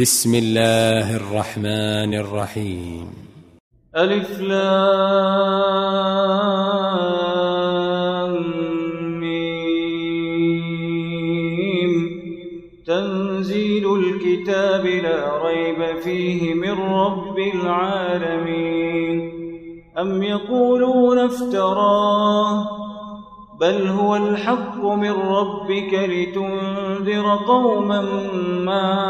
بسم الله الرحمن الرحيم. ألف لام تنزيل الكتاب لا ريب فيه من رب العالمين. أم يقولون افتراه؟ بل هو الحق من ربك لتنذر قوما ما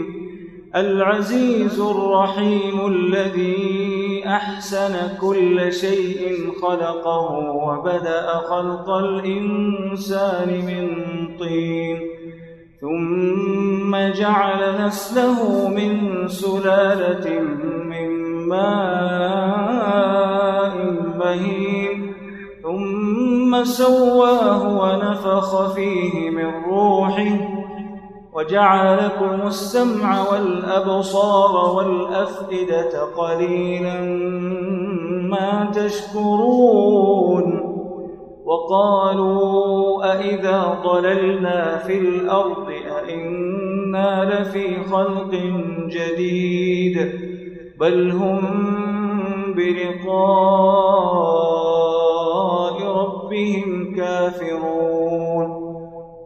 العزيز الرحيم الذي أحسن كل شيء خلقه وبدأ خلق الإنسان من طين ثم جعل نسله من سلالة من ماء مهين ثم سواه ونفخ فيه من روحه وجعل لكم السمع والأبصار والأفئدة قليلا ما تشكرون وقالوا أئذا ضللنا في الأرض أئنا لفي خلق جديد بل هم بلقاء ربهم كافرون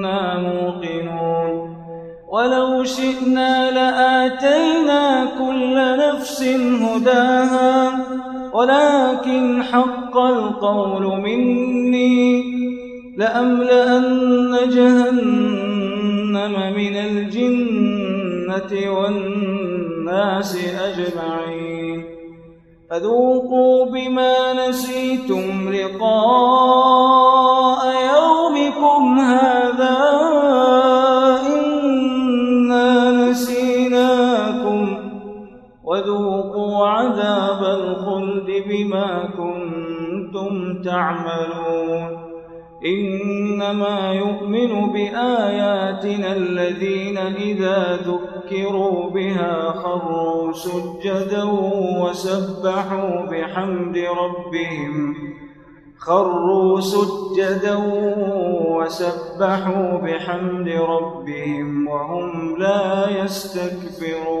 إنا موقنون. ولو شئنا لآتينا كل نفس هداها. ولكن حق القول مني لأملأن جهنم من الجنة والناس أجمعين. فذوقوا بما نسيتم لقاء تعملون إنما يؤمن بآياتنا الذين إذا ذكروا بها خروا سجدا وسبحوا بحمد ربهم. خروا سجدا وسبحوا بحمد ربهم وهم لا يستكبرون.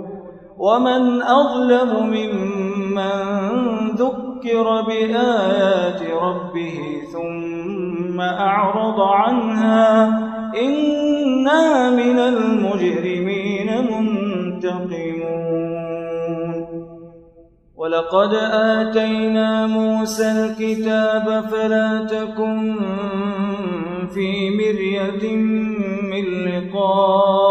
ومن أظلم ممن ذكر بآيات ربه ثم أعرض عنها إنا من المجرمين منتقمون. ولقد آتينا موسى الكتاب فلا تكن في مرية من لقائه